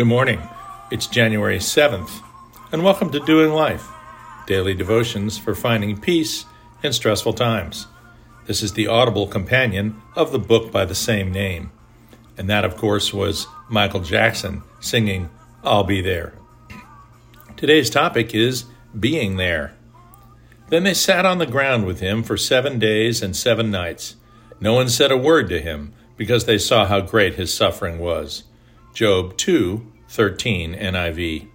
Good morning. It's January 7th, and welcome to Doing Life, daily devotions for finding peace in stressful times. This is the audible companion of the book by the same name. And that, of course, was Michael Jackson singing, I'll Be There. Today's topic is being there. Then they sat on the ground with him for seven days and seven nights. No one said a word to him because they saw how great his suffering was. Job 2 13 NIV.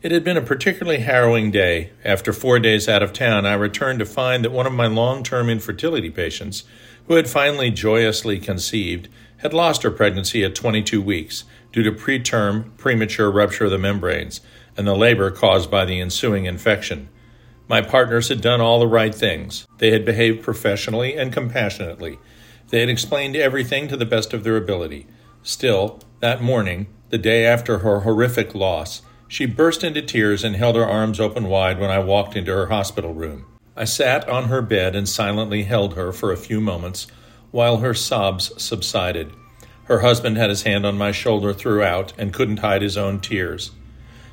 It had been a particularly harrowing day. After four days out of town, I returned to find that one of my long term infertility patients, who had finally joyously conceived, had lost her pregnancy at 22 weeks due to preterm premature rupture of the membranes and the labor caused by the ensuing infection. My partners had done all the right things. They had behaved professionally and compassionately. They had explained everything to the best of their ability. Still, that morning, the day after her horrific loss, she burst into tears and held her arms open wide when I walked into her hospital room. I sat on her bed and silently held her for a few moments while her sobs subsided. Her husband had his hand on my shoulder throughout and couldn't hide his own tears.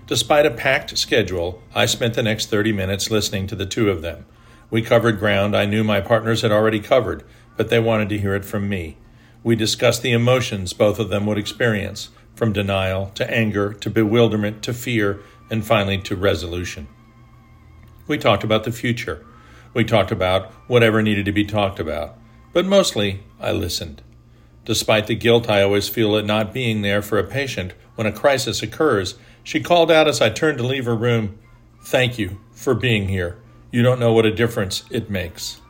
Despite a packed schedule, I spent the next 30 minutes listening to the two of them. We covered ground I knew my partners had already covered, but they wanted to hear it from me. We discussed the emotions both of them would experience, from denial to anger to bewilderment to fear, and finally to resolution. We talked about the future. We talked about whatever needed to be talked about. But mostly, I listened. Despite the guilt I always feel at not being there for a patient when a crisis occurs, she called out as I turned to leave her room, Thank you for being here. You don't know what a difference it makes.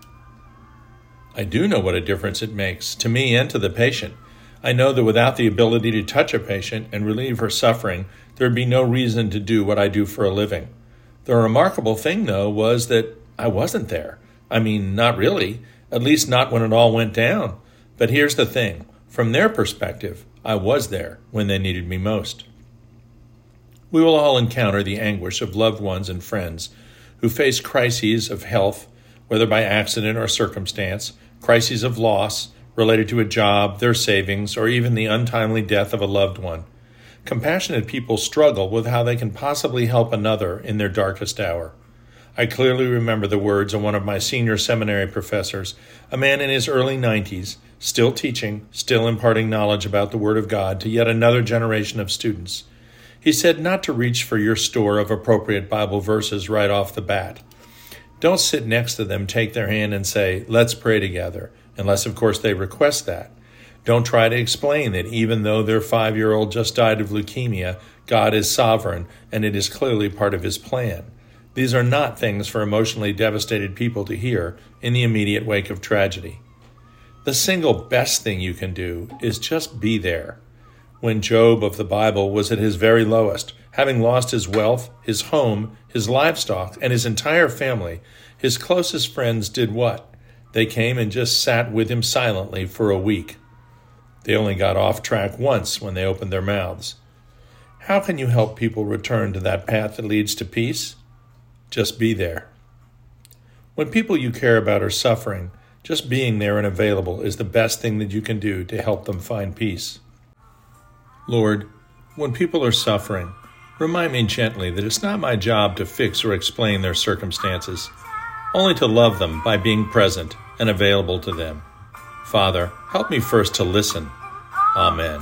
I do know what a difference it makes to me and to the patient. I know that without the ability to touch a patient and relieve her suffering, there'd be no reason to do what I do for a living. The remarkable thing, though, was that I wasn't there. I mean, not really, at least not when it all went down. But here's the thing from their perspective, I was there when they needed me most. We will all encounter the anguish of loved ones and friends who face crises of health, whether by accident or circumstance, crises of loss related to a job, their savings, or even the untimely death of a loved one. Compassionate people struggle with how they can possibly help another in their darkest hour. I clearly remember the words of one of my senior seminary professors, a man in his early 90s, still teaching, still imparting knowledge about the Word of God to yet another generation of students. He said not to reach for your store of appropriate Bible verses right off the bat. Don't sit next to them, take their hand, and say, Let's pray together, unless, of course, they request that. Don't try to explain that even though their five year old just died of leukemia, God is sovereign and it is clearly part of His plan. These are not things for emotionally devastated people to hear in the immediate wake of tragedy. The single best thing you can do is just be there. When Job of the Bible was at his very lowest, having lost his wealth, his home, his livestock, and his entire family, his closest friends did what? They came and just sat with him silently for a week. They only got off track once when they opened their mouths. How can you help people return to that path that leads to peace? Just be there. When people you care about are suffering, just being there and available is the best thing that you can do to help them find peace. Lord, when people are suffering, remind me gently that it's not my job to fix or explain their circumstances, only to love them by being present and available to them. Father, help me first to listen. Amen.